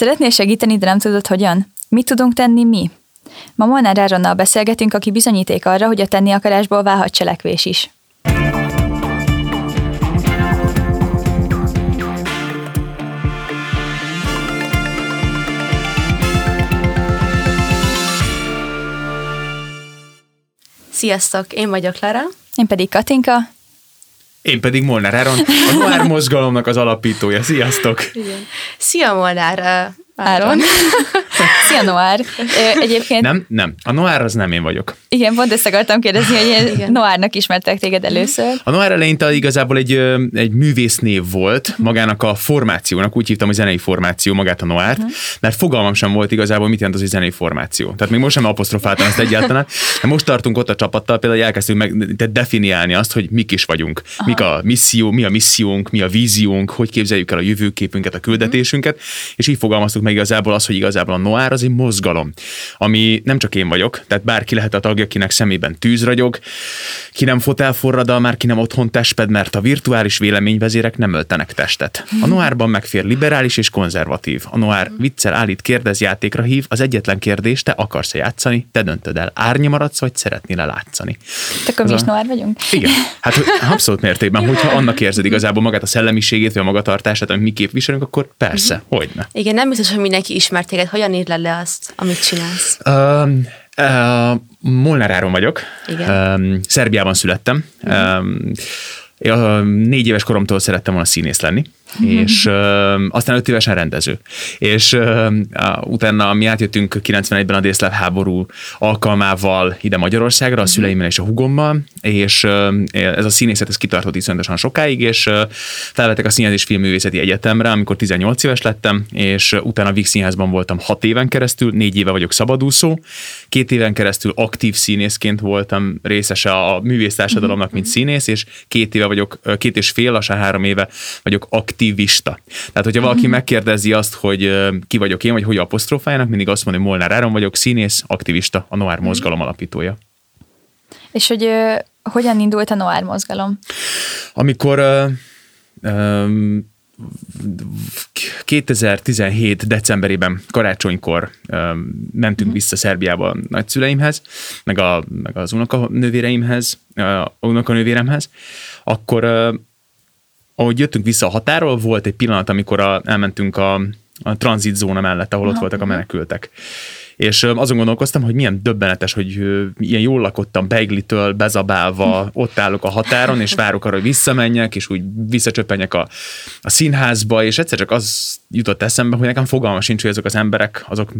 Szeretnél segíteni, de nem tudod hogyan? Mit tudunk tenni mi? Ma Molnár Áronnal beszélgetünk, aki bizonyíték arra, hogy a tenni akarásból válhat cselekvés is. Sziasztok, én vagyok Lara. Én pedig Katinka. Én pedig Molnár Áron, a Noir mozgalomnak az alapítója. Sziasztok! Igen. Szia Molnár! Áron. Szia Noár. Egyébként... Nem, nem. A Noár az nem én vagyok. Igen, pont ezt akartam kérdezni, hogy én Noárnak ismertek téged először. A Noár eleinte igazából egy, egy művésznév volt magának a formációnak, úgy hívtam, hogy zenei formáció magát a Noárt, uh-huh. mert fogalmam sem volt igazából, mit jelent az, hogy zenei formáció. Tehát még most sem apostrofáltam ezt egyáltalán, de most tartunk ott a csapattal, például elkezdtünk meg definiálni azt, hogy mik is vagyunk. Aha. Mik a misszió, mi a missziónk, mi a víziónk, hogy képzeljük el a jövőképünket, a küldetésünket, uh-huh. és így fogalmaztuk meg igazából az, hogy igazából a Noár az egy mozgalom, ami nem csak én vagyok, tehát bárki lehet a tagja, akinek szemében tűz ragyog, ki nem fot elforradal, már ki nem otthon testped, mert a virtuális véleményvezérek nem öltenek testet. A Noárban megfér liberális és konzervatív. A Noár viccel állít kérdezjátékra hív, az egyetlen kérdés, te akarsz-e játszani, te döntöd el, árnya maradsz, vagy szeretnél látszani. Te akkor mi is Noár vagyunk? Igen, hát abszolút mértékben, hogyha annak érzed igazából magát a szellemiségét, vagy a magatartását, amit mi képviselünk, akkor persze, uh-huh. hogy ne. Igen, nem biztos, hogy mindenki ismer téged. Hogyan írd le azt, amit csinálsz? Um, uh, Molnár Áron vagyok. Igen. Um, Szerbiában születtem. Uh-huh. Um, négy éves koromtól szerettem volna színész lenni és uh, aztán öt évesen rendező. És uh, utána mi átjöttünk 91-ben a délszláv háború alkalmával ide Magyarországra, a mhm. szüleimmel és a hugommal, és uh, ez a színészet ez kitartott iszonyatosan sokáig, és uh, felvettek a Színház és Filmművészeti Egyetemre, amikor 18 éves lettem, és utána Víg Színházban voltam hat éven keresztül, négy éve vagyok szabadúszó, két éven keresztül aktív színészként voltam részese a művésztársadalomnak, mint mhm. színész, és két éve vagyok, két és fél, lassan három éve vagyok aktív aktivista. Tehát, hogyha valaki mm. megkérdezi azt, hogy ki vagyok én, vagy hogy apostrofáljanak, mindig azt mondja, hogy Molnár Áron vagyok, színész, aktivista, a Noir mozgalom alapítója. És hogy uh, hogyan indult a Noir mozgalom? Amikor uh, um, 2017. decemberében, karácsonykor um, mentünk uh-huh. vissza Szerbiába a nagyszüleimhez, meg, a, meg az unokanővéreimhez, uh, unokanővéremhez, akkor uh, ahogy jöttünk vissza a határól, volt egy pillanat, amikor a, elmentünk a, a tranzitzóna mellett, ahol Aha, ott voltak a menekültek. És azon gondolkoztam, hogy milyen döbbenetes, hogy ilyen jól lakottam Beiglitől bezabálva, ott állok a határon, és várok arra, hogy visszamenjek, és úgy visszacsöppenjek a, a színházba, és egyszer csak az jutott eszembe, hogy nekem fogalma sincs, hogy azok az emberek, azok,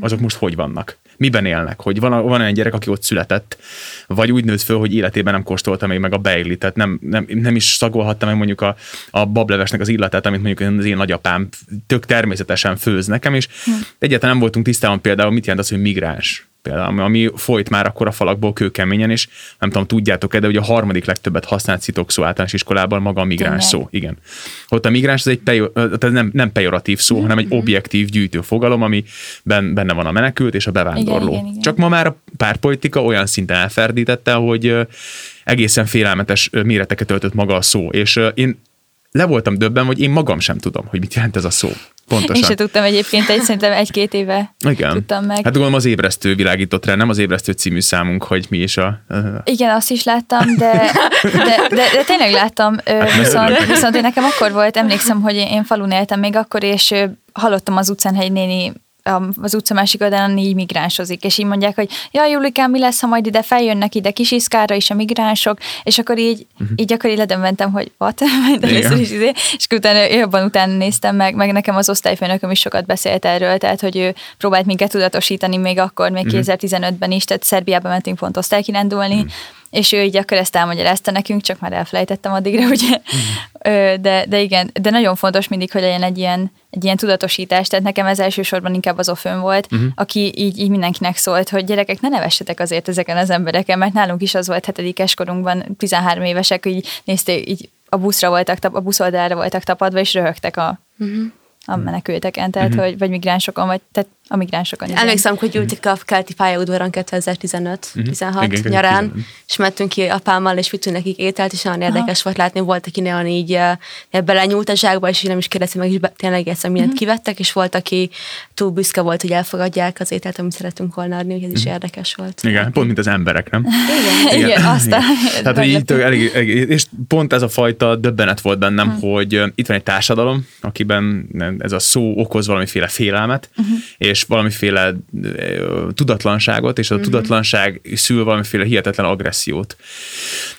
azok most hogy vannak. Miben élnek? Hogy van, van olyan gyerek, aki ott született, vagy úgy nőtt föl, hogy életében nem kóstolta még meg a beiglit, tehát nem, nem, nem is szagolhatta meg mondjuk a, a bablevesnek az illatát, amit mondjuk az én nagyapám tök természetesen főz nekem, és hm. egyáltalán nem voltunk tisztában például, mit jelent az, hogy migráns például, ami folyt már akkor a falakból kőkeményen, és nem tudom, tudjátok-e, de ugye a harmadik legtöbbet használt szitokszó általános iskolában maga a migráns szó. Igen. Ott a migráns az egy pejor, nem, nem pejoratív szó, hanem egy mhm. objektív gyűjtő fogalom, ami benne van a menekült és a bevándorló. Igen, igen, igen. Csak ma már a párpolitika olyan szinten elferdítette, hogy egészen félelmetes méreteket öltött maga a szó. És én le voltam döbben, hogy én magam sem tudom, hogy mit jelent ez a szó. Pontosan. Én sem tudtam egyébként, egy, szerintem egy-két éve Igen. tudtam meg. Hát gondolom az ébresztő világított rá, nem az ébresztő című számunk, hogy mi is a... Igen, azt is láttam, de, de, de, de tényleg láttam, hát viszont, viszont én nekem akkor volt, emlékszem, hogy én falun éltem még akkor, és hallottam az utcán, hogy néni az utca másik oldalán négy migránsozik, és így mondják, hogy ja, Julikám, mi lesz, ha majd ide feljönnek ide kisiszkára is a migránsok, és akkor így, uh-huh. így akkor így ledömmentem, hogy what? De először is izé, és utána jobban utána néztem meg, meg nekem az osztályfőnököm is sokat beszélt erről, tehát hogy ő próbált minket tudatosítani még akkor, még uh-huh. 2015-ben is, tehát Szerbiába mentünk pont osztálykirándulni, uh-huh és ő így akkor ezt elmagyarázta nekünk, csak már elfelejtettem addigra, ugye? Mm. De, de igen, de nagyon fontos mindig, hogy legyen egy ilyen, egy ilyen tudatosítás, tehát nekem ez elsősorban inkább az ofön volt, uh-huh. aki így, így mindenkinek szólt, hogy gyerekek, ne nevessetek azért ezeken az embereken, mert nálunk is az volt hetedikes korunkban, 13 évesek, hogy így nézték, így a buszra voltak, a busz oldalra voltak tapadva, és röhögtek a, uh-huh. a menekülteken, tehát, uh-huh. hogy, vagy migránsokon, vagy tehát a migránsokon. igen. Emlékszem, hogy ültük a kelti pályaudvaron 2015-16 Igen, igen, nyarán, 15. és mentünk ki apámmal, és vittünk nekik ételt, és nagyon érdekes volt látni, volt, aki nagyon így eh, belenyúlt a zsákba, és így nem is kérdezte meg, és tényleg ezt mindent Mhm. kivettek, és volt, aki túl büszke volt, hogy elfogadják az ételt, amit szeretünk volna adni, úgyhogy ez is érdekes volt. Mhm. Igen, pont mint az emberek, nem? Igen, igen, aztán Tehát, hogy így meglepő. tök elég, elég, és pont ez a fajta döbbenet volt bennem, Mhm. uh-huh. hogy ö, itt van egy társadalom, akiben ez a szó okoz valamiféle félelmet, Mhm. uh-huh. és valamiféle ö, tudatlanságot, és a Mhm. tudatlanság szül valamiféle hihetetlen agressziót.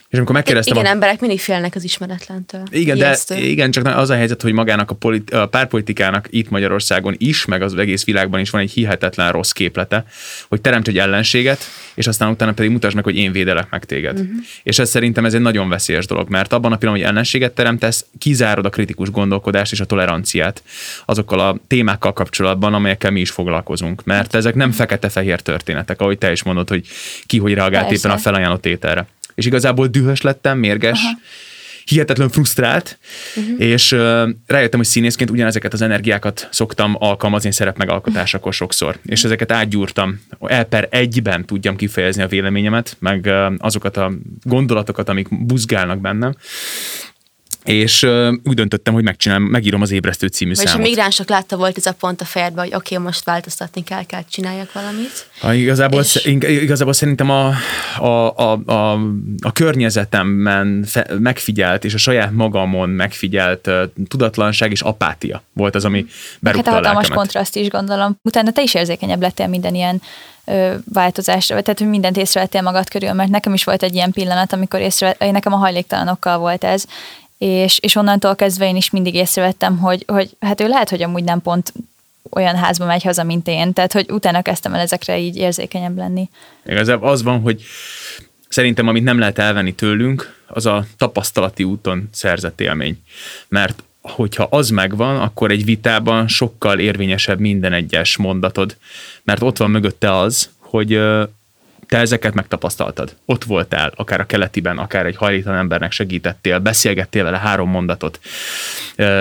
És amikor megkérdeztem Igen, a emberek mindig félnek az ismeretlentől. igen, de Ijesztő. igen, csak az a helyzet, hogy magának a, politi- a párpolitikának itt Magyarországon is, meg az egész világban is van egy hihetetlen rossz képlete, hogy teremts egy ellenséget, és aztán utána pedig mutasd meg, hogy én védelek meg téged. Uh-huh. És ez szerintem ez egy nagyon veszélyes dolog, mert abban a pillanatban, hogy ellenséget teremtesz, kizárod a kritikus gondolkodást és a toleranciát azokkal a témákkal kapcsolatban, amelyekkel mi is foglalkozunk. Mert ezek nem fekete-fehér történetek, ahogy te is mondod, hogy ki hogy reagált Persze. éppen a felajánlott ételre. És igazából dühös lettem, mérges, Aha hihetetlen frusztrált, uh-huh. és uh, rájöttem, hogy színészként ugyanezeket az energiákat szoktam alkalmazni szerep megalkotásakor sokszor, és ezeket átgyúrtam. El per egyben tudjam kifejezni a véleményemet, meg uh, azokat a gondolatokat, amik buzgálnak bennem, és uh, úgy döntöttem, hogy megcsinálom, megírom az Ébresztő című És a számot. migránsok látta volt ez a pont a fejedben, hogy oké, okay, most változtatni kell, kell csináljak valamit. Ha igazából, És- igazából szerintem a, a, a, a, a környezetemben fe, megfigyelt, és a saját magamon megfigyelt uh, tudatlanság és apátia volt az, ami Hát berúgta a a hatalmas kontraszt is gondolom. Utána te is érzékenyebb lettél minden ilyen ö, változásra, tehát, hogy mindent észrevettél magad körül, mert nekem is volt egy ilyen pillanat, amikor észre, nekem a hajléktalanokkal volt ez, és, és onnantól kezdve én is mindig észrevettem, hogy, hogy hát ő lehet, hogy amúgy nem pont olyan házba megy haza, mint én, tehát hogy utána kezdtem el ezekre így érzékenyebb lenni. Igazából az van, hogy szerintem amit nem lehet elvenni tőlünk, az a tapasztalati úton szerzett élmény. Mert hogyha az megvan, akkor egy vitában sokkal érvényesebb minden egyes mondatod, mert ott van mögötte az, hogy te ezeket megtapasztaltad. Ott voltál, akár a keletiben, akár egy hajléktalan embernek segítettél, beszélgettél vele három mondatot,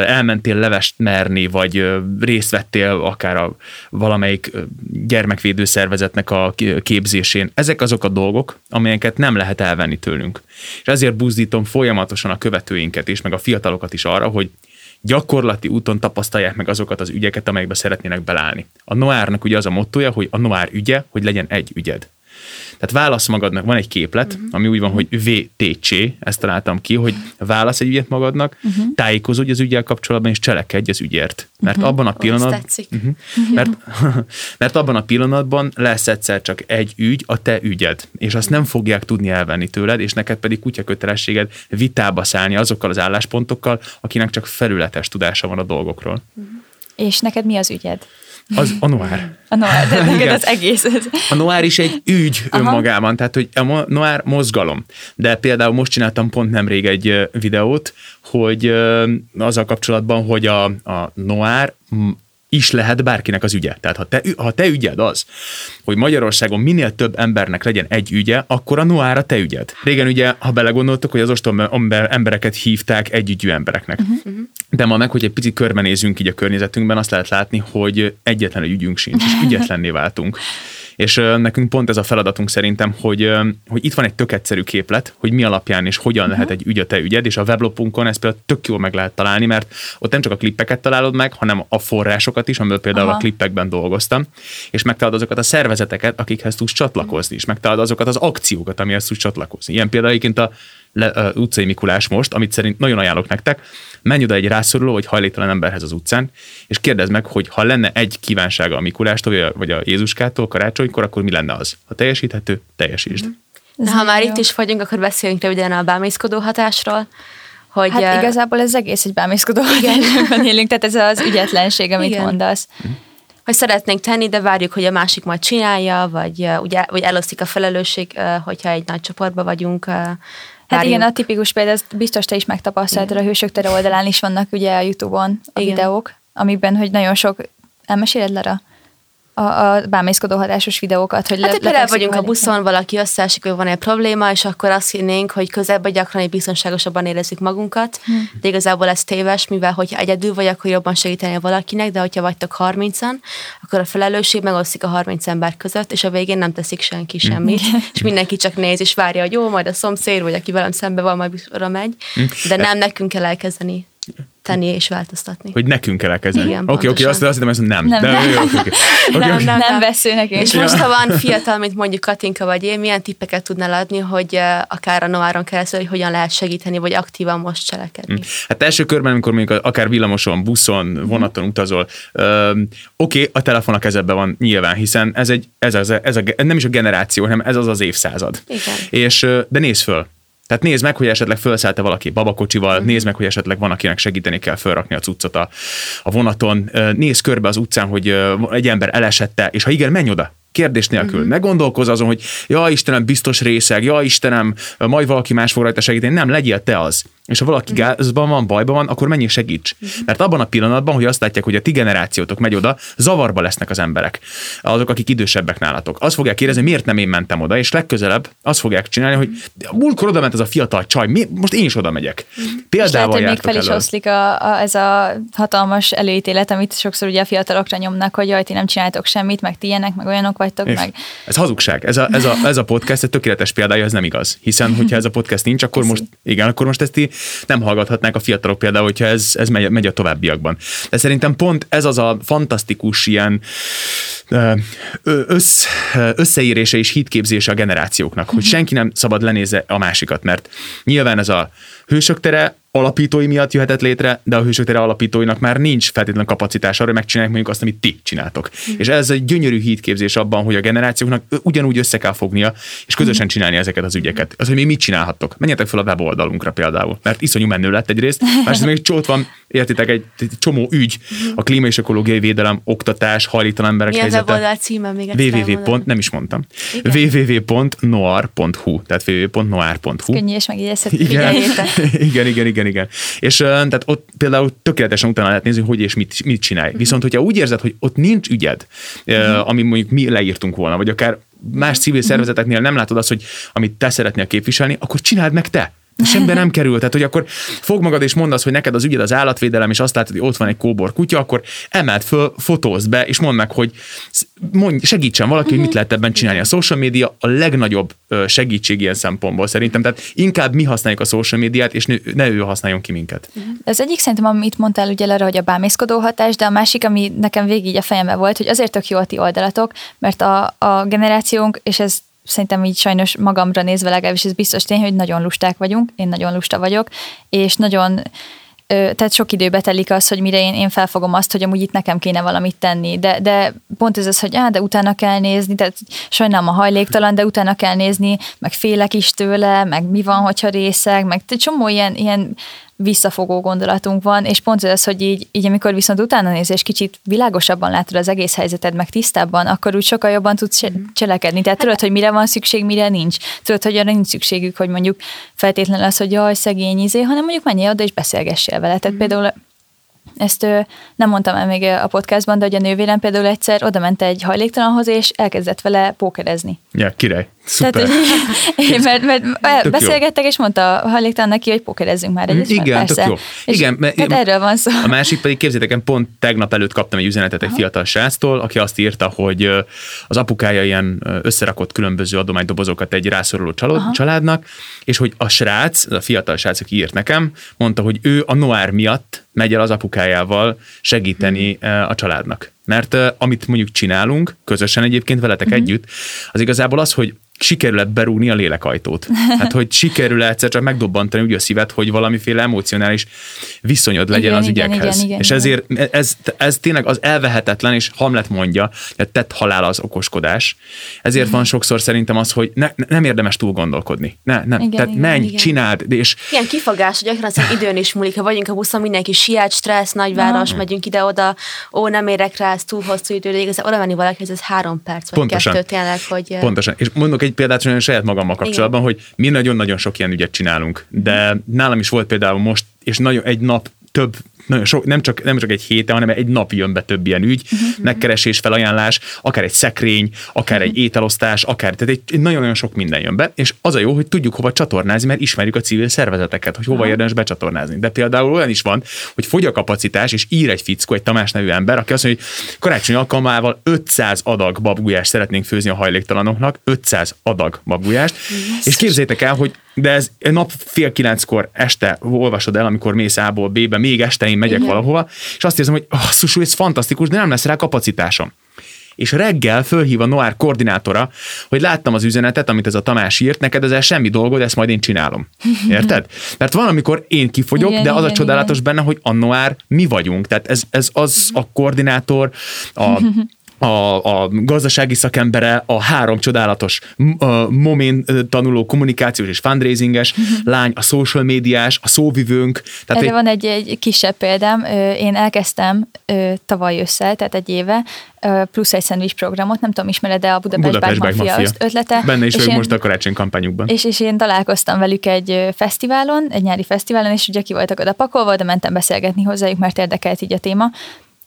elmentél levest merni, vagy részt vettél akár a valamelyik gyermekvédő szervezetnek a képzésén. Ezek azok a dolgok, amelyeket nem lehet elvenni tőlünk. És ezért buzdítom folyamatosan a követőinket is, meg a fiatalokat is arra, hogy gyakorlati úton tapasztalják meg azokat az ügyeket, amelyekbe szeretnének belállni. A Noárnak ugye az a mottoja, hogy a Noár ügye, hogy legyen egy ügyed. Tehát válasz magadnak, van egy képlet, uh-huh. ami úgy van, hogy VTC, ezt találtam ki, hogy válasz egy ügyet magadnak, uh-huh. tájékozódj az ügyel kapcsolatban, és cselekedj az ügyért. Mert uh-huh. abban a pillanatban... Uh-huh. Mert, mert abban a pillanatban lesz egyszer csak egy ügy, a te ügyed, és azt nem fogják tudni elvenni tőled, és neked pedig kutya kötelességed vitába szállni azokkal az álláspontokkal, akinek csak felületes tudása van a dolgokról. És neked mi az ügyed? Az a noir. A Noel, de neked az egész. A noir is egy ügy Aha. önmagában, tehát hogy a noir mozgalom. De például most csináltam pont nemrég egy videót, hogy ö, azzal kapcsolatban, hogy a, a noir is lehet bárkinek az ügye. Tehát ha te, ha te ügyed az, hogy Magyarországon minél több embernek legyen egy ügye, akkor a noir a te ügyed. Régen ugye, ha belegondoltok, hogy az ostom ember- embereket hívták együgyű embereknek. Uh-huh. De ma meg, hogy egy picit körbenézünk így a környezetünkben, azt lehet látni, hogy egyetlen egy ügyünk sincs, és ügyetlenné váltunk. És nekünk pont ez a feladatunk szerintem, hogy, hogy itt van egy tök egyszerű képlet, hogy mi alapján és hogyan lehet egy ügy a te ügyed, és a weblopunkon ezt például tök jól meg lehet találni, mert ott nem csak a klippeket találod meg, hanem a forrásokat is, amiből például Aha. a klippekben dolgoztam, és megtalálod azokat a szervezeteket, akikhez tudsz csatlakozni, és megtalálod azokat az akciókat, amihez tudsz csatlakozni. Ilyen például egyébként a le, a utcai Mikulás most, amit szerint nagyon ajánlok nektek, menj oda egy rászoruló vagy hajléktalan emberhez az utcán, és kérdezd meg, hogy ha lenne egy kívánsága a Mikulástól, vagy a, vagy a Jézuskától karácsonykor, akkor mi lenne az? Ha teljesíthető, teljesítsd. De ha már itt is vagyunk, akkor beszéljünk röviden a bámészkodó hatásról. Hogy, Hát eh, igazából ez egész egy bámészkodó hatásban élünk, tehát ez az ügyetlenség, amit Igen. mondasz. hogy szeretnénk tenni, de várjuk, hogy a másik majd csinálja, vagy, ugye, vagy elosztik a felelősség, hogyha egy nagy csoportban vagyunk. Hát igen, a tipikus példa, ezt biztos te is megtapasztaltad, a Hősök tere oldalán is vannak ugye a Youtube-on a Igen. videók, amiben, hogy nagyon sok, elmeséled Lara? A, a bámészkodó hatásos videókat, hogy Hát, le, hogy például vagyunk a buszon, valaki összeesik, hogy van egy probléma, és akkor azt hinnénk, hogy közelben gyakran egy biztonságosabban érezzük magunkat, Hmm. de igazából ez téves, mivel hogyha egyedül vagy, akkor jobban segíteni valakinek, de hogyha vagytok 30-an, akkor a felelősség megosztik a 30 ember között, és a végén nem teszik senki Hmm. semmit, és mindenki csak néz és várja, hogy jó, majd a szomszéd, vagy aki velem szembe van, majd oda megy, Hmm. de nem nekünk kell elkezdeni tenni és változtatni. Hogy nekünk kell elkezdeni. Igen, Oké, oké, pontosan. azt, azt hittem, hogy nem. Nem, De, nem. jó, oké, oké. Oké, Nem, oké. nem. Nem vesző nekünk. És most, ha van fiatal, mint mondjuk Katinka vagy én, milyen tippeket tudnál adni, hogy akár a Noáron keresztül, hogy hogyan lehet segíteni, vagy aktívan most cselekedni? Hát első körben, amikor mondjuk akár villamoson, buszon, vonaton utazol, öm, oké, a telefon a kezedben van nyilván, hiszen ez, egy, ez, az, ez a, nem is a generáció, hanem ez az az évszázad. Igen. És, de nézd föl. Tehát nézd meg, hogy esetleg felszállt valaki babakocsival, mm. nézd meg, hogy esetleg van, akinek segíteni kell felrakni a cuccot a, a vonaton, nézd körbe az utcán, hogy egy ember elesette, és ha igen, menj oda, kérdés nélkül. Mm-hmm. Ne gondolkozz azon, hogy ja Istenem, biztos részeg, ja Istenem, majd valaki más fog rajta segíteni. Nem, legyél te az. És ha valaki mm-hmm. gázban van, bajban van, akkor menjél segíts. Mm-hmm. Mert abban a pillanatban, hogy azt látják, hogy a ti generációtok megy oda, zavarba lesznek az emberek. Azok, akik idősebbek nálatok. Azt fogják kérdezni, miért nem én mentem oda, és legközelebb azt fogják csinálni, hogy múltkor oda ment ez a fiatal csaj, mi, most én is oda megyek. És lehet, Példával hogy még fel is oszlik a, a, ez a hatalmas előítélet, amit sokszor ugye a fiatalokra nyomnak, hogy jaj, ti nem csináltok semmit, meg ti ilyenek, meg olyanok vagytok, És meg Ez hazugság. Ez a, ez, a, ez a podcast egy tökéletes példája, ez nem igaz. Hiszen, hogyha ez a podcast nincs, akkor most, igen, akkor most ezt így nem hallgathatnák a fiatalok például, hogyha ez, ez megy, megy a továbbiakban. De szerintem pont ez az a fantasztikus ilyen össz, összeérése és hitképzése a generációknak, hogy senki nem szabad lenézze a másikat, mert nyilván ez a hősök tere alapítói miatt jöhetett létre, de a hősök tere alapítóinak már nincs feltétlenül kapacitás arra, hogy megcsinálják mondjuk azt, amit ti csináltok. És ez egy gyönyörű hitképzés abban, hogy a generációknak ugyanúgy össze kell fognia, és közösen csinálni ezeket az ügyeket. Az, hogy mi mit csinálhattok. Menjetek fel a weboldalunkra például, mert iszonyú menő lett egyrészt, másrészt még csót van, értitek, egy, egy csomó ügy, a klíma és ökológiai védelem, oktatás, hajlítalan emberek Milyen helyzete. weboldal címe még www. elmondod? Nem is mondtam. Igen. www.noir.hu, tehát www.noir.hu. könnyű és megjegyezhető. Igen. igen, igen, igen, igen. És tehát ott például tökéletesen utána lehet nézni, hogy és mit, mit csinálj. Mhm. Viszont, hogyha úgy érzed, hogy ott nincs ügyed, ö, ami mondjuk mi leírtunk volna, vagy akár más civil Mhm. szervezeteknél nem látod azt, hogy amit te szeretnél képviselni, akkor csináld meg te. De semmibe nem kerül. Tehát, hogy akkor fog magad és mondd azt, hogy neked az ügyed az állatvédelem, és azt látod, hogy ott van egy kóbor kutya, akkor emeld föl, fotózd be, és mondd meg, hogy mondj, segítsen valaki, hogy mit lehet ebben csinálni. A social media a legnagyobb segítség ilyen szempontból szerintem. Tehát inkább mi használjuk a social médiát, és ne, ő használjon ki minket. Az egyik szerintem, amit mondtál ugye arra, hogy a bámészkodó hatás, de a másik, ami nekem végig így a fejembe volt, hogy azért tök jó a ti oldalatok, mert a, a generációnk, és ez szerintem így sajnos magamra nézve legalábbis ez biztos tény, hogy nagyon lusták vagyunk, én nagyon lusta vagyok, és nagyon tehát sok időbe telik az, hogy mire én, én felfogom azt, hogy amúgy itt nekem kéne valamit tenni, de, de pont ez az, hogy á, de utána kell nézni, tehát sajnálom a hajléktalan, de utána kell nézni, meg félek is tőle, meg mi van, hogyha részeg, meg egy csomó ilyen, ilyen visszafogó gondolatunk van, és pont ez az, hogy így, így amikor viszont utána néz, és kicsit világosabban látod az egész helyzeted, meg tisztábban, akkor úgy sokkal jobban tudsz Mhm. cse- cselekedni. Tehát tudod, hogy mire van szükség, mire nincs. Tudod, hogy arra nincs szükségük, hogy mondjuk feltétlenül az, hogy jaj, szegény izé, hanem mondjuk menjél oda és beszélgessél vele. Tehát például ezt ö, nem mondtam el még a podcastban, de hogy a nővérem például egyszer oda ment egy hajléktalanhoz, és elkezdett vele pókerezni. Ja, király. Szuper. Tehát, hogy, mert, mert jó. beszélgettek, és mondta a hajléktalan neki, hogy pókerezzünk már egyet. Igen, persze. tök jó. És Igen, mert- tehát erről van szó. A másik pedig képzétek, pont tegnap előtt kaptam egy üzenetet egy fiatal sráctól, aki azt írta, hogy az apukája ilyen összerakott különböző adománydobozokat egy rászoruló csalód, családnak, és hogy a srác, a fiatal srác, aki írt nekem, mondta, hogy ő a Noár miatt megy el az apukájával segíteni ö, a családnak. Mert ö, amit mondjuk csinálunk, közösen egyébként veletek együtt, az igazából az, hogy sikerül-e berúgni a lélekajtót. Hát, hogy sikerül-e egyszer csak megdobbantani úgy a szívet, hogy valamiféle emocionális viszonyod legyen Igen, az igen, ügyekhez. igen, igen, és igen. ezért ez, ez tényleg az elvehetetlen, és Hamlet mondja, hogy tett halál az okoskodás. Ezért van sokszor szerintem az, hogy ne, ne- nem érdemes túl gondolkodni. Ne, nem. Igen, Tehát igen, menj, igen. csináld, és Ilyen kifogás, hogy gyakran az időn is múlik, ha vagyunk a buszon, mindenki siet, stressz, nagyváros, Mhm. megyünk ide-oda, ó, nem érek rá, ez túl hosszú idő, de igazán oda menni valakihez, ez három perc, vagy Pontosan. kettő tényleg, hogy... Pontosan. És mondok egy példát olyan saját magammal kapcsolatban, hogy mi nagyon-nagyon sok ilyen ügyet csinálunk, de nálam is volt például most, és nagyon egy nap több nagyon sok, nem csak, nem csak egy héte, hanem egy nap jön be több ilyen ügy, uh-huh. megkeresés, felajánlás, akár egy szekrény, akár uh-huh. egy ételosztás, akár, tehát egy, nagyon-nagyon sok minden jön be, és az a jó, hogy tudjuk hova csatornázni, mert ismerjük a civil szervezeteket, hogy hova uh-huh. érdemes becsatornázni. De például olyan is van, hogy fogy a kapacitás, és ír egy fickó, egy Tamás nevű ember, aki azt mondja, hogy karácsony alkalmával 500 adag babgulyást szeretnénk főzni a hajléktalanoknak, 500 adag babgulyást, yes. és képzétek el, hogy de ez nap fél kilenckor este olvasod el, amikor mész A-ból B-be, még este én megyek Igen. valahova, és azt érzem, hogy oh, szusú, ez fantasztikus, de nem lesz rá kapacitásom és reggel fölhív a Noir koordinátora, hogy láttam az üzenetet, amit ez a Tamás írt, neked ezzel semmi dolgod, ezt majd én csinálom. Érted? Mert van, amikor én kifogyok, igen, de az igen, a csodálatos igen. benne, hogy a Noir mi vagyunk. Tehát ez, ez az a koordinátor, a a, a gazdasági szakembere, a három csodálatos a momén tanuló kommunikációs és fundraisinges uh-huh. lány, a social médiás, a szóvivőnk. Tehát Erre egy... van egy, egy kisebb példám. Én elkezdtem tavaly ősszel, tehát egy éve, plusz egy szendvics programot, nem tudom, ismered de a Budapest, Budapest Bike Mafia, Mafia ötlete. Benne is vagyok most a karácsony kampányukban. És, és én találkoztam velük egy fesztiválon, egy nyári fesztiválon, és ugye ki voltak oda pakolva, de mentem beszélgetni hozzájuk, mert érdekelt így a téma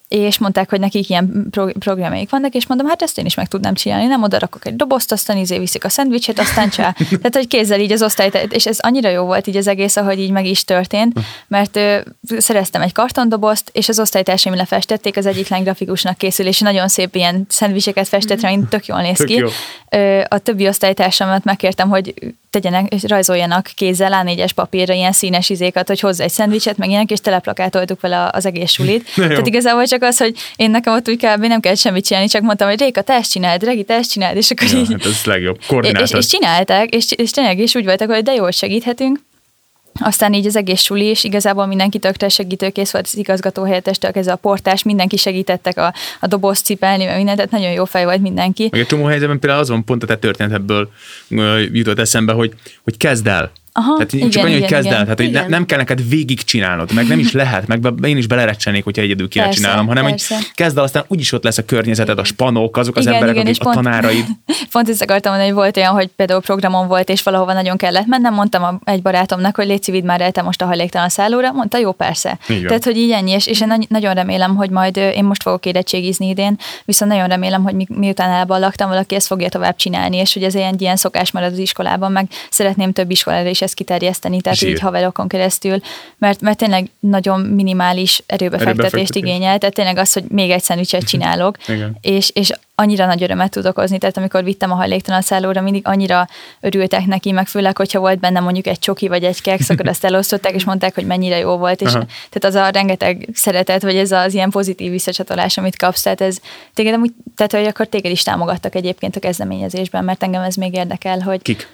és mondták, hogy nekik ilyen pro- programjaik vannak, és mondom, hát ezt én is meg tudnám csinálni, nem oda rakok egy dobozt, aztán izé viszik a szendvicset, aztán csá. Tehát, hogy kézzel így az osztályt, és ez annyira jó volt így az egész, ahogy így meg is történt, mert ö, szereztem egy kartondobozt, és az osztálytársaim lefestették, az egyik lány grafikusnak készül, és nagyon szép ilyen szendvicseket festett rá, tök jól néz ki. Ö, a többi osztálytársamat megkértem, hogy tegyenek, rajzoljanak kézzel A4-es papírra ilyen színes izékat, hogy hozzá egy szendvicset, meg ilyenek, és teleplakátoltuk vele az egész sulit. Tehát igazából csak az, hogy én nekem ott úgy kb. nem kell semmit csinálni, csak mondtam, hogy Réka, te ezt csináld, Regi, te ezt csináld, és akkor ja, így... Hát ez legjobb, És, és, csinálták, és, és tényleg is úgy voltak, hogy de jól segíthetünk, aztán így az egész suli, és igazából mindenki tökre segítőkész volt, az igazgató helyettestől ez a portás, mindenki segítettek a, a dobozt cipelni, mert mindent, tehát nagyon jó fej volt mindenki. Meg egy csomó helyzetben például azon pont a te történetebből jutott eszembe, hogy, hogy kezd el Aha, tehát igen, csak annyi, igen, hogy kezd el, tehát hogy ne, nem kell neked végig csinálnod, meg nem is lehet, meg én is belerecsenék, hogyha egyedül kéne persze, csinálom, hanem persze. hogy kezd el, aztán úgyis ott lesz a környezeted, a spanok, azok igen, az emberek, igen, akik, a pont, tanáraid. Pont ezt akartam mondani, hogy volt olyan, hogy például programon volt, és valahova nagyon kellett mennem, mondtam a, egy barátomnak, hogy légy vidd már el te most a hajléktalan szállóra, mondta, jó, persze. Tehát, hogy így ennyi, és, és én nagyon remélem, hogy majd én most fogok érettségizni idén, viszont nagyon remélem, hogy mi, miután elban laktam, valaki ezt fogja tovább csinálni, és hogy ez ilyen, ilyen szokás marad az iskolában, meg szeretném több iskolára is ezt kiterjeszteni, tehát Zsír. így haverokon keresztül, mert, mert tényleg nagyon minimális erőbefektetést igényel, tehát tényleg az, hogy még egy szendvicset csinálok, és, és annyira nagy örömet tud okozni, tehát amikor vittem a hajléktalan szállóra, mindig annyira örültek neki, meg főleg, hogyha volt benne mondjuk egy csoki vagy egy keks, akkor azt elosztották, és mondták, hogy mennyire jó volt, és Aha. tehát az a rengeteg szeretet, vagy ez az ilyen pozitív visszacsatolás, amit kapsz, tehát ez téged amúgy, tehát hogy akkor téged is támogattak egyébként a kezdeményezésben, mert engem ez még érdekel, hogy Kik?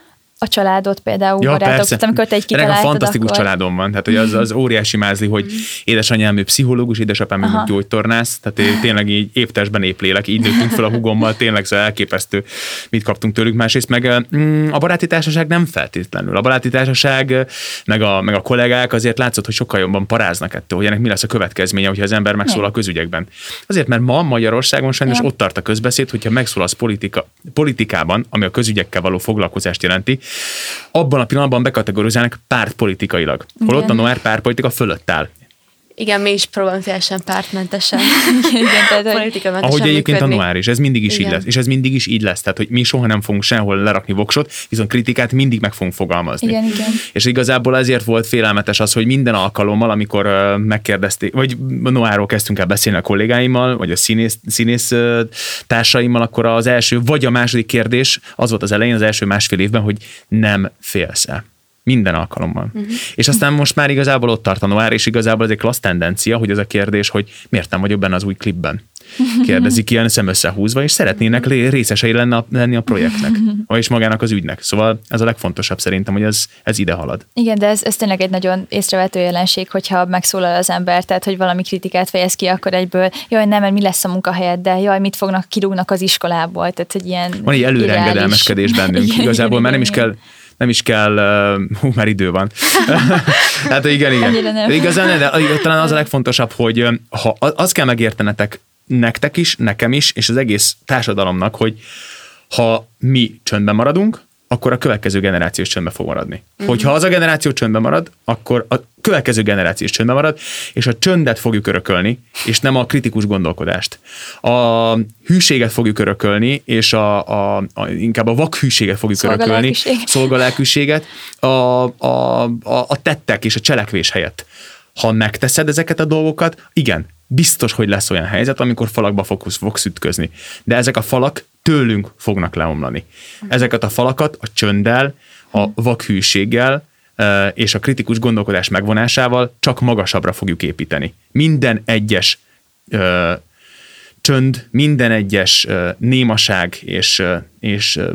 A családot például, ja, barátok, persze. amikor te egy kitaláltad, fantasztikus akkor... családom van, tehát hogy az, az óriási mázli, hogy mhm. édesanyám ő pszichológus, édesapám ő gyógytornász, tehát én tényleg így éptesben épp lélek, így nőttünk fel a hugommal, tényleg szóval elképesztő, mit kaptunk tőlük. Másrészt meg mm, a baráti társaság nem feltétlenül. A baráti társaság, meg a, meg a kollégák azért látszott, hogy sokkal jobban paráznak ettől, hogy ennek mi lesz a következménye, hogyha az ember megszól a közügyekben. Azért, mert ma Magyarországon sajnos ja. ott tart a közbeszéd, hogyha megszólalsz politika, politikában, ami a közügyekkel való foglalkozást jelenti, abban a pillanatban bekategorizálnak pártpolitikailag. Holott a Noir pártpolitika fölött áll. Igen, mi is próbálunk teljesen pártmentesen. Igen, tehát, Ahogy egyébként működni. a Noir is, ez mindig is Igen. így lesz. És ez mindig is így lesz. Tehát, hogy mi soha nem fogunk sehol lerakni voksot, viszont kritikát mindig meg fogunk fogalmazni. Igen, igen. És igazából ezért volt félelmetes az, hogy minden alkalommal, amikor uh, megkérdezték, vagy a Noárról kezdtünk el beszélni a kollégáimmal, vagy a színész, színész uh, társaimmal, akkor az első, vagy a második kérdés az volt az elején, az első másfél évben, hogy nem félsz-e. Minden alkalommal. Uh-huh. És aztán most már igazából ott tart a Noir, és igazából ez egy klassz tendencia, hogy ez a kérdés, hogy miért nem vagyok benne az új klipben. Kérdezik ilyen szem összehúzva, és szeretnének részesei lenni a, lenni a projektnek, és magának az ügynek. Szóval ez a legfontosabb szerintem, hogy ez, ez ide halad. Igen, de ez, ez tényleg egy nagyon észrevető jelenség, hogyha megszólal az ember, tehát hogy valami kritikát fejez ki, akkor egyből, jaj, nem, mert mi lesz a munkahelyed, de jaj, mit fognak, kirúgnak az iskolából, tehát hogy ilyen Van egy előrengedelmeskedés bennünk. Igen, Igazából igen, már nem is kell nem is kell, hú, már idő van. hát igen, igen. Igazán, de talán az a legfontosabb, hogy ha az kell megértenetek nektek is, nekem is, és az egész társadalomnak, hogy ha mi csöndben maradunk, akkor a következő generáció is csöndbe fog maradni. Uh-huh. Hogyha az a generáció csöndbe marad, akkor a következő generáció is csöndbe marad, és a csöndet fogjuk örökölni, és nem a kritikus gondolkodást. A hűséget fogjuk örökölni, és a, a, a inkább a vakhűséget fogjuk örökölni, szolgalelkűséget, a, a, a, a tettek és a cselekvés helyett. Ha megteszed ezeket a dolgokat, igen, biztos, hogy lesz olyan helyzet, amikor falakba fogsz, fogsz ütközni. De ezek a falak tőlünk fognak leomlani. Ezeket a falakat a csönddel, a vakhűséggel és a kritikus gondolkodás megvonásával csak magasabbra fogjuk építeni. Minden egyes ö, csönd, minden egyes ö, némaság és, ö, és ö,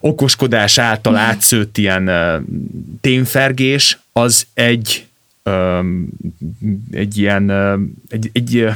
okoskodás által átszőtt ilyen ö, témfergés, az egy ö, egy ilyen ö, egy, egy, egy,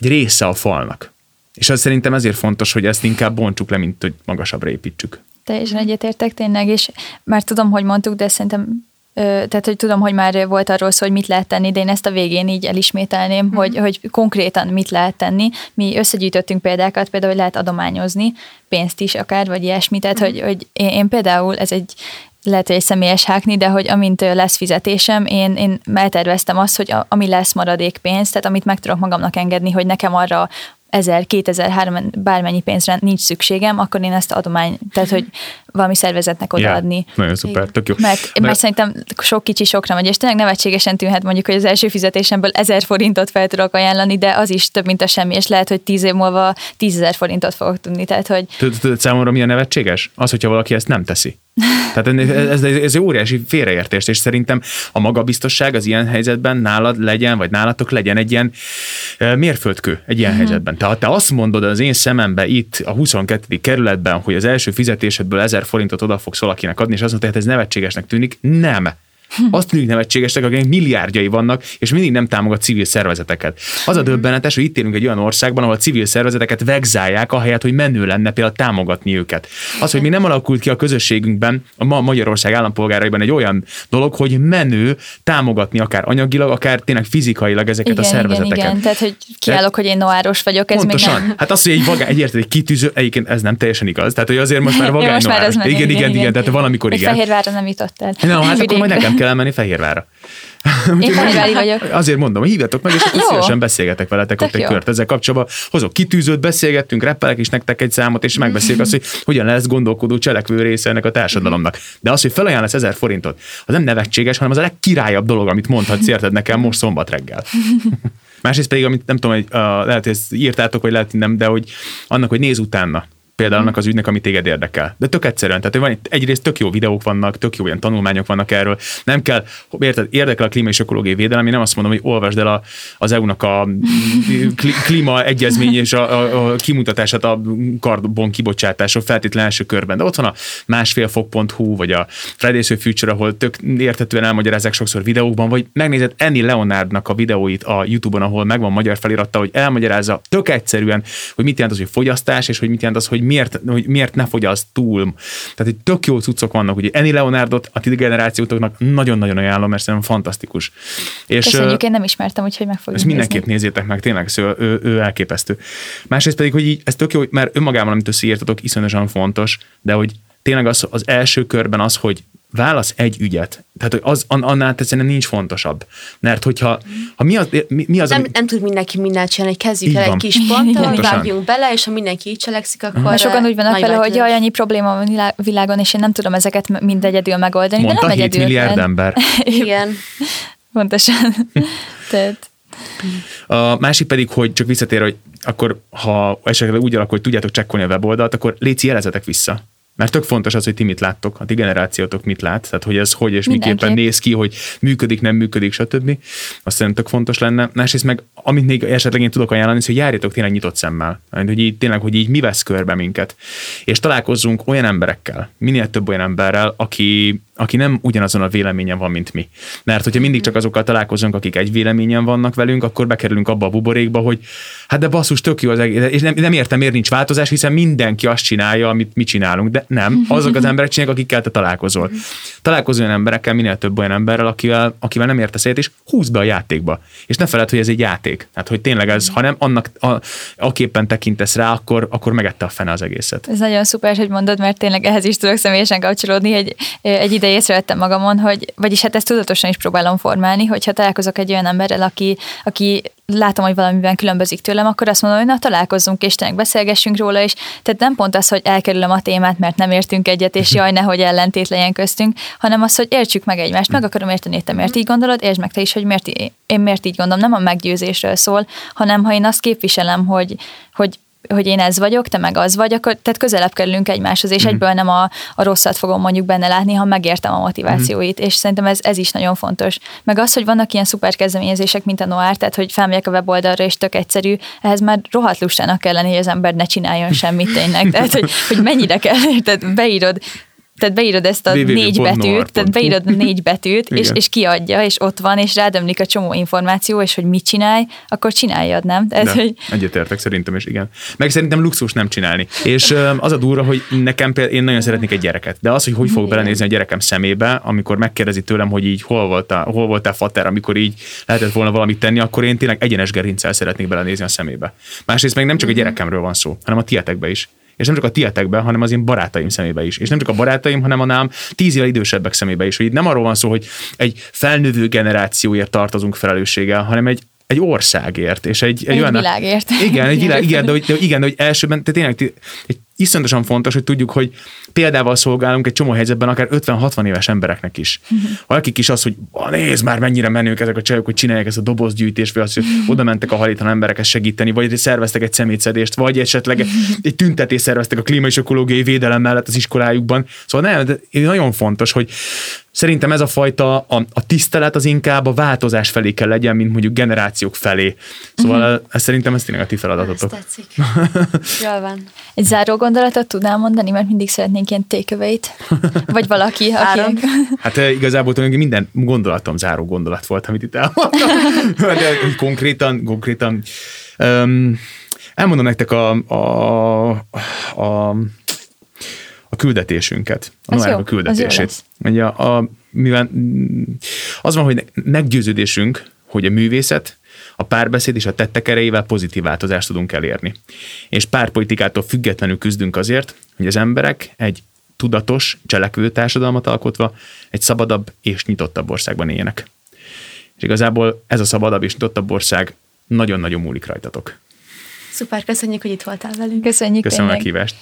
egy része a falnak. És az szerintem ezért fontos, hogy ezt inkább bontsuk le, mint hogy magasabbra építsük. Teljesen egyetértek tényleg, és már tudom, hogy mondtuk, de szerintem tehát, hogy tudom, hogy már volt arról szó, hogy mit lehet tenni, de én ezt a végén így elismételném, mm-hmm. hogy, hogy konkrétan mit lehet tenni. Mi összegyűjtöttünk példákat, például, hogy lehet adományozni, pénzt is akár, vagy ilyesmit, tehát, mm-hmm. hogy, hogy én, én például, ez egy lehet, hogy egy személyes hákni, de hogy amint lesz fizetésem, én, én elterveztem azt, hogy a, ami lesz maradék pénz, tehát amit meg tudok magamnak engedni, hogy nekem arra ezer, kétezer, három, bármennyi pénzre nincs szükségem, akkor én ezt adomány, tehát hogy valami szervezetnek odaadni. Yeah, nagyon szuper, tök jó. Mert, mert, mert szerintem sok kicsi sokra megy, és tényleg nevetségesen tűnhet mondjuk, hogy az első fizetésemből ezer forintot fel tudok ajánlani, de az is több, mint a semmi, és lehet, hogy tíz év múlva tízezer forintot fogok tudni. Tehát, hogy... Tudod számomra milyen nevetséges? Az, hogyha valaki ezt nem teszi. Tehát ez, ez, ez egy óriási félreértés, és szerintem a magabiztosság az ilyen helyzetben nálad legyen, vagy nálatok legyen egy ilyen mérföldkő egy ilyen uh-huh. helyzetben. Tehát te azt mondod az én szemembe itt a 22. kerületben, hogy az első fizetésedből 1000 forintot oda fogsz valakinek adni, és azt mondod, hogy hát ez nevetségesnek tűnik. Nem. Azt tűnik nevetségesek, akik milliárdjai vannak, és mindig nem támogat civil szervezeteket. Az a döbbenetes, hogy itt élünk egy olyan országban, ahol a civil szervezeteket vegzálják, ahelyett, hogy menő lenne például támogatni őket. Az, hogy mi nem alakult ki a közösségünkben, a ma Magyarország állampolgáraiban egy olyan dolog, hogy menő támogatni akár anyagilag, akár tényleg fizikailag ezeket igen, a szervezeteket. Igen, igen, tehát hogy kiállok, hogy én noáros vagyok, ez Pontosan. még nem. Hát az, hogy egy, vagány, egy, érted, egy kitűző, egyébként ez nem teljesen igaz. Tehát, hogy azért most már vagány most már noáros. igen, igen, igen, igen, tehát valamikor igen. Fehérvárra nem jutott el. Na, hát akkor majd nekem kell menni Fehérvára. Én Fehérvári vagyok. Azért mondom, hogy hívjatok meg, és akkor Jó. szívesen beszélgetek veletek Tök ott egy jó. kört ezzel kapcsolatban. Hozok kitűzőt, beszélgettünk, reppelek is nektek egy számot, és megbeszéljük azt, hogy hogyan lesz gondolkodó cselekvő része ennek a társadalomnak. De az, hogy felajánlasz ezer forintot, az nem nevetséges, hanem az a legkirályabb dolog, amit mondhatsz, érted nekem most szombat reggel. Másrészt pedig, amit nem tudom, hogy uh, lehet, hogy ezt írtátok, vagy lehet, hogy nem, de hogy annak, hogy néz utána például annak az ügynek, ami téged érdekel. De tök egyszerűen, tehát van egyrészt tök jó videók vannak, tök jó ilyen tanulmányok vannak erről. Nem kell, érted, érdekel a klíma és ökológiai védelem, én nem azt mondom, hogy olvasd el a, az EU-nak a klí- klíma egyezmény és a, a, kimutatását a karbon kibocsátásról feltétlen első körben. De ott van a másfélfok.hu, vagy a Fridays for Future, ahol tök értetően elmagyarázzák sokszor videókban, vagy megnézed Annie Leonardnak a videóit a YouTube-on, ahol megvan magyar feliratta, hogy elmagyarázza tök egyszerűen, hogy mit jelent az, hogy fogyasztás, és hogy mit jelent az, hogy miért, hogy miért ne fogyaszt túl. Tehát hogy tök jó cuccok vannak, ugye Eni Leonardot a ti generációtoknak nagyon-nagyon ajánlom, mert szerintem fantasztikus. És Köszönjük, én nem ismertem, úgyhogy meg fogjuk ezt mindenképp nézzétek meg, tényleg, szóval ő, ő elképesztő. Másrészt pedig, hogy így, ez tök jó, mert önmagában, amit összeírtatok, iszonyatosan fontos, de hogy tényleg az, az első körben az, hogy válasz egy ügyet. Tehát hogy az, an- annál egyszerűen nincs fontosabb. Mert hogyha, ha mi az, mi, mi az Nem, ami, nem tud mindenki mindent csinálni, kezdjük Így el van. egy kis ponttal, vágjunk bele, és ha mindenki így cselekszik, akkor Mert sokan úgy vannak vele, hogy jaj, annyi probléma van világon, és én nem tudom ezeket mind egyedül megoldani, mondta de nem 7 egyedül. milliárd ember. Igen. Pontosan. Tehát, A másik pedig, hogy csak visszatér, hogy akkor, ha esetleg úgy alakul, hogy tudjátok csekkolni a weboldalt, akkor léci jelezetek vissza. Mert tök fontos az, hogy ti mit láttok, a ti generációtok mit lát, tehát hogy ez hogy és Mindenképp. miképpen néz ki, hogy működik, nem működik, stb. Azt szerintem tök fontos lenne. Másrészt meg, amit még esetleg én tudok ajánlani, az, hogy járjatok tényleg nyitott szemmel. Hogy így, tényleg, hogy így mi vesz körbe minket. És találkozzunk olyan emberekkel, minél több olyan emberrel, aki aki nem ugyanazon a véleményen van, mint mi. Mert hogyha mindig csak azokkal találkozunk, akik egy véleményen vannak velünk, akkor bekerülünk abba a buborékba, hogy hát de basszus, tök jó az egész, és nem, nem értem, miért nincs változás, hiszen mindenki azt csinálja, amit mi csinálunk, de nem, azok az emberek csinálják, akikkel te találkozol. Találkozol olyan emberekkel, minél több olyan emberrel, akivel, akivel nem értesz egyet, és húz be a játékba. És ne feled, hogy ez egy játék. Tehát, hogy tényleg ez, ha nem annak, a, aképpen tekintesz rá, akkor, akkor megette a fene az egészet. Ez nagyon szuper, hogy mondod, mert tényleg ehhez is tudok személyesen kapcsolódni, hogy egy ide észrevettem magamon, hogy, vagyis hát ezt tudatosan is próbálom formálni, hogyha találkozok egy olyan emberrel, aki, aki látom, hogy valamiben különbözik tőlem, akkor azt mondom, hogy na találkozzunk és tényleg beszélgessünk róla, és tehát nem pont az, hogy elkerülöm a témát, mert nem értünk egyet, és jaj, nehogy ellentét legyen köztünk, hanem az, hogy értsük meg egymást, meg akarom érteni, te miért így gondolod, értsd meg te is, hogy miért, én miért így gondolom, nem a meggyőzésről szól, hanem ha én azt képviselem, hogy, hogy hogy én ez vagyok, te meg az vagy, akkor tehát közelebb kerülünk egymáshoz, és mm. egyből nem a, a rosszat fogom mondjuk benne látni, ha megértem a motivációit, mm. és szerintem ez, ez is nagyon fontos. Meg az, hogy vannak ilyen szuper kezdeményezések, mint a Noir, tehát hogy felmegyek a weboldalra, és tök egyszerű, ehhez már rohadt lustának kellene, hogy az ember ne csináljon semmit tényleg. Tehát, hogy, hogy mennyire kell, tehát beírod tehát beírod ezt a négy betűt, tehát beírod a négy betűt, és, és kiadja, és ott van, és rádömlik a csomó információ, és hogy mit csinálj, akkor csináljad, nem? Tehát, De, hogy... Egyetértek szerintem is, igen. Meg szerintem luxus nem csinálni. És az a durva, hogy nekem például, én nagyon szeretnék egy gyereket, de az, hogy hogy fog belenézni a gyerekem szemébe, amikor megkérdezi tőlem, hogy így hol voltál, hol voltál fater, amikor így lehetett volna valamit tenni, akkor én tényleg egyenes gerincel szeretnék belenézni a szemébe. Másrészt meg nem csak a mhm. gyerekemről van szó, hanem a tietekbe is és nem csak a tietekben, hanem az én barátaim szemébe is. És nem csak a barátaim, hanem a nám tíz évvel idősebbek szemébe is. Hogy itt nem arról van szó, hogy egy felnővő generációért tartozunk felelősséggel, hanem egy egy országért, és egy, egy, egy olyan, világért. Igen, egy világ, igen, de, hogy, de, igen, de hogy elsőben, tehát tényleg egy iszonyatosan fontos, hogy tudjuk, hogy példával szolgálunk egy csomó helyzetben akár 50-60 éves embereknek is. Akik is az, hogy nézd már mennyire menők ezek a csajok, hogy csinálják ezt a dobozgyűjtést, vagy az, hogy oda mentek a hajléktalan embereket segíteni, vagy szerveztek egy szemétszedést, vagy esetleg egy tüntetést szerveztek a klíma és ökológiai védelem mellett az iskolájukban. Szóval nem, de nagyon fontos, hogy Szerintem ez a fajta, a, a tisztelet az inkább a változás felé kell legyen, mint mondjuk generációk felé. Szóval uh-huh. ez szerintem ez tényleg a ti feladatotok. Ez tetszik. Jól van. Egy záró gondolatot tudnál mondani, mert mindig szeretnénk ilyen téköveit. Vagy valaki, aki... Hát eh, igazából tulajdonképpen minden gondolatom záró gondolat volt, amit itt elmondtam. De konkrétan, konkrétan um, elmondom nektek a, a, a a küldetésünket, a Noárnak a küldetését. Ugye a, a, mivel az van, hogy meggyőződésünk, hogy a művészet, a párbeszéd és a tettek erejével pozitív változást tudunk elérni. És párpolitikától függetlenül küzdünk azért, hogy az emberek egy tudatos, cselekvő társadalmat alkotva egy szabadabb és nyitottabb országban éljenek. És igazából ez a szabadabb és nyitottabb ország nagyon-nagyon múlik rajtatok. Szuper, köszönjük, hogy itt voltál velünk. Köszönjük Köszönöm tényleg. a kívást.